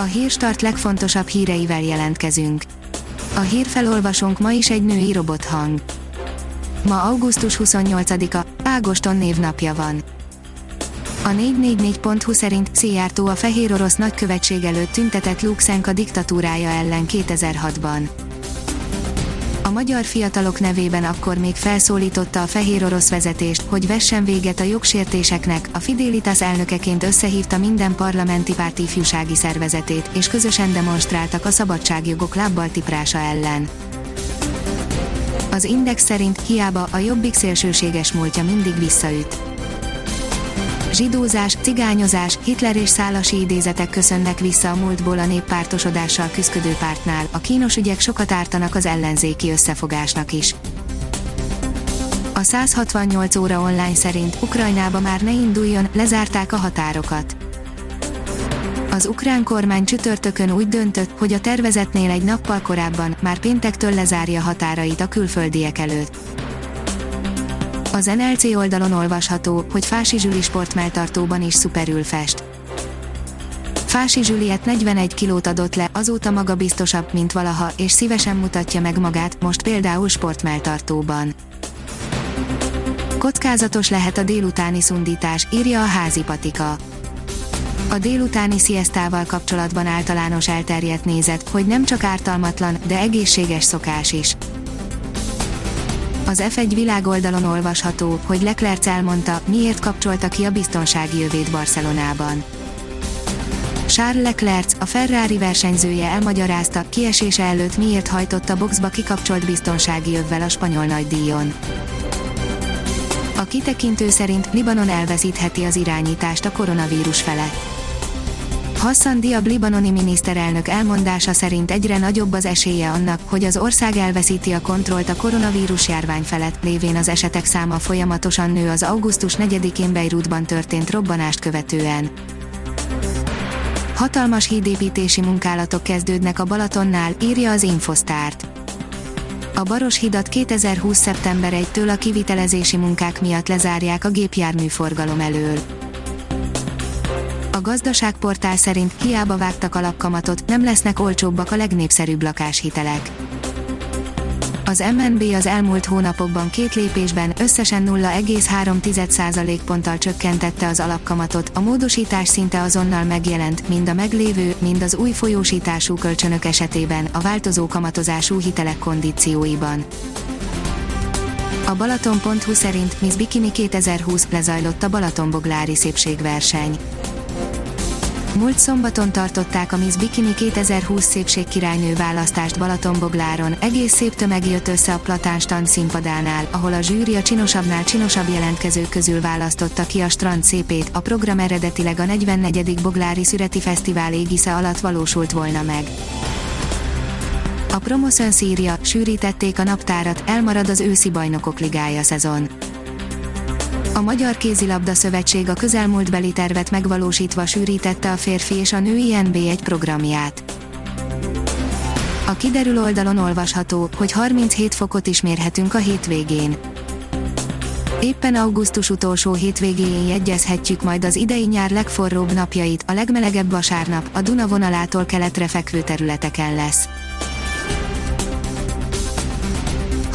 A Hírstart legfontosabb híreivel jelentkezünk. A hírfelolvasónk ma is egy női robothang. Ma augusztus 28-a, Ágoston névnapja van. A 444.hu szerint Szijjártó a fehér orosz nagykövetség előtt tüntetett Luxenka diktatúrája ellen 2006-ban. Magyar fiatalok nevében akkor még felszólította a fehér orosz vezetést, hogy vessen véget a jogsértéseknek, a Fidelitas elnökeként összehívta minden parlamenti párt ifjúsági szervezetét, és közösen demonstráltak a szabadságjogok lábbal tiprása ellen. Az Index szerint hiába a jobbik szélsőséges múltja mindig visszaüt zsidózás, cigányozás, Hitler és szálasi idézetek köszönnek vissza a múltból a néppártosodással küzdő pártnál, a kínos ügyek sokat ártanak az ellenzéki összefogásnak is. A 168 óra online szerint Ukrajnába már ne induljon, lezárták a határokat. Az ukrán kormány csütörtökön úgy döntött, hogy a tervezetnél egy nappal korábban, már péntektől lezárja határait a külföldiek előtt. Az NLC oldalon olvasható, hogy Fási Zsüli sportmeltartóban is szuperül fest. Fási Zsüliet 41 kilót adott le, azóta maga biztosabb, mint valaha, és szívesen mutatja meg magát, most például sportmeltartóban. Kockázatos lehet a délutáni szundítás, írja a házi patika. A délutáni sziasztával kapcsolatban általános elterjedt nézet, hogy nem csak ártalmatlan, de egészséges szokás is. Az F1 világoldalon olvasható, hogy Leclerc elmondta, miért kapcsolta ki a biztonsági övét Barcelonában. Charles Leclerc, a Ferrari versenyzője elmagyarázta, kiesése előtt miért hajtotta boxba kikapcsolt biztonsági övvel a spanyol nagydíjon. A kitekintő szerint Libanon elveszítheti az irányítást a koronavírus felett. Hassan Diab libanoni miniszterelnök elmondása szerint egyre nagyobb az esélye annak, hogy az ország elveszíti a kontrollt a koronavírus járvány felett, lévén az esetek száma folyamatosan nő az augusztus 4-én Beirutban történt robbanást követően. Hatalmas hídépítési munkálatok kezdődnek a Balatonnál, írja az Infosztárt. A Baros hidat 2020. szeptember 1-től a kivitelezési munkák miatt lezárják a gépjárműforgalom elől gazdaságportál szerint hiába vágtak alapkamatot, nem lesznek olcsóbbak a legnépszerűbb lakáshitelek. Az MNB az elmúlt hónapokban két lépésben összesen 0,3% ponttal csökkentette az alapkamatot, a módosítás szinte azonnal megjelent, mind a meglévő, mind az új folyósítású kölcsönök esetében, a változó kamatozású hitelek kondícióiban. A Balaton.hu szerint Miss Bikini 2020 lezajlott a Balatonboglári szépségverseny. Múlt szombaton tartották a Miss Bikini 2020 szépségkirálynő választást Balatonbogláron, egész szép tömeg jött össze a Platán stand színpadánál, ahol a zsűri a csinosabbnál csinosabb jelentkezők közül választotta ki a strand szépét, a program eredetileg a 44. Boglári Szüreti Fesztivál égisze alatt valósult volna meg. A Promoszön szírja, sűrítették a naptárat, elmarad az őszi bajnokok ligája szezon. A Magyar Kézilabda Szövetség a közelmúltbeli tervet megvalósítva sűrítette a férfi és a női NB1 programját. A kiderül oldalon olvasható, hogy 37 fokot is mérhetünk a hétvégén. Éppen augusztus utolsó hétvégéjén jegyezhetjük majd az idei nyár legforróbb napjait, a legmelegebb vasárnap, a Duna vonalától keletre fekvő területeken lesz.